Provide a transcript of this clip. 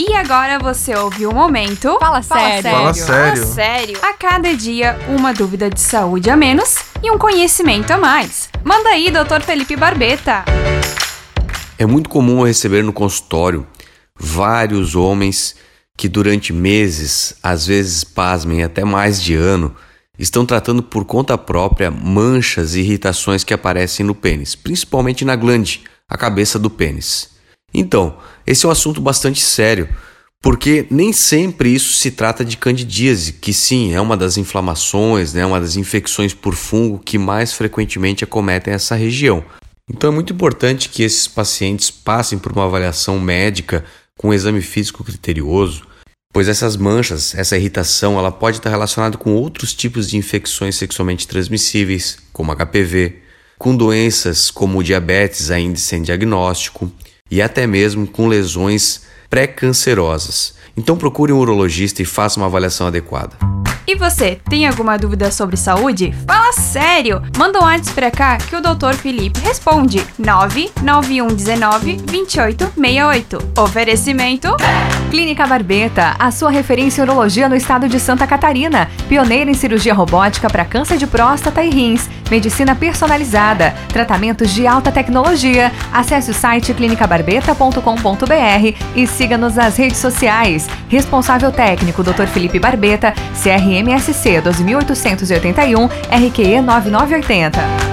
E agora você ouve o momento. Fala sério. Fala sério. Fala sério. A cada dia, uma dúvida de saúde a menos e um conhecimento a mais. Manda aí, Dr. Felipe Barbeta. É muito comum receber no consultório vários homens que durante meses, às vezes pasmem até mais de ano, estão tratando por conta própria manchas e irritações que aparecem no pênis, principalmente na glande, a cabeça do pênis. Então, esse é um assunto bastante sério, porque nem sempre isso se trata de candidíase, que sim, é uma das inflamações, né, uma das infecções por fungo que mais frequentemente acometem essa região. Então é muito importante que esses pacientes passem por uma avaliação médica com um exame físico criterioso, pois essas manchas, essa irritação, ela pode estar relacionada com outros tipos de infecções sexualmente transmissíveis, como HPV, com doenças como diabetes ainda sem diagnóstico e até mesmo com lesões pré-cancerosas. Então procure um urologista e faça uma avaliação adequada. E você, tem alguma dúvida sobre saúde? Fala sério! Manda um WhatsApp pra cá que o Dr. Felipe responde. 99119 2868. Oferecimento Clínica Barbeta, a sua referência em urologia no estado de Santa Catarina. Pioneira em cirurgia robótica para câncer de próstata e rins. Medicina personalizada. Tratamentos de alta tecnologia. Acesse o site clinicabarbeta.com.br e siga-nos nas redes sociais. Responsável técnico Dr. Felipe Barbeta, CRMSC 2881, RQE 9980.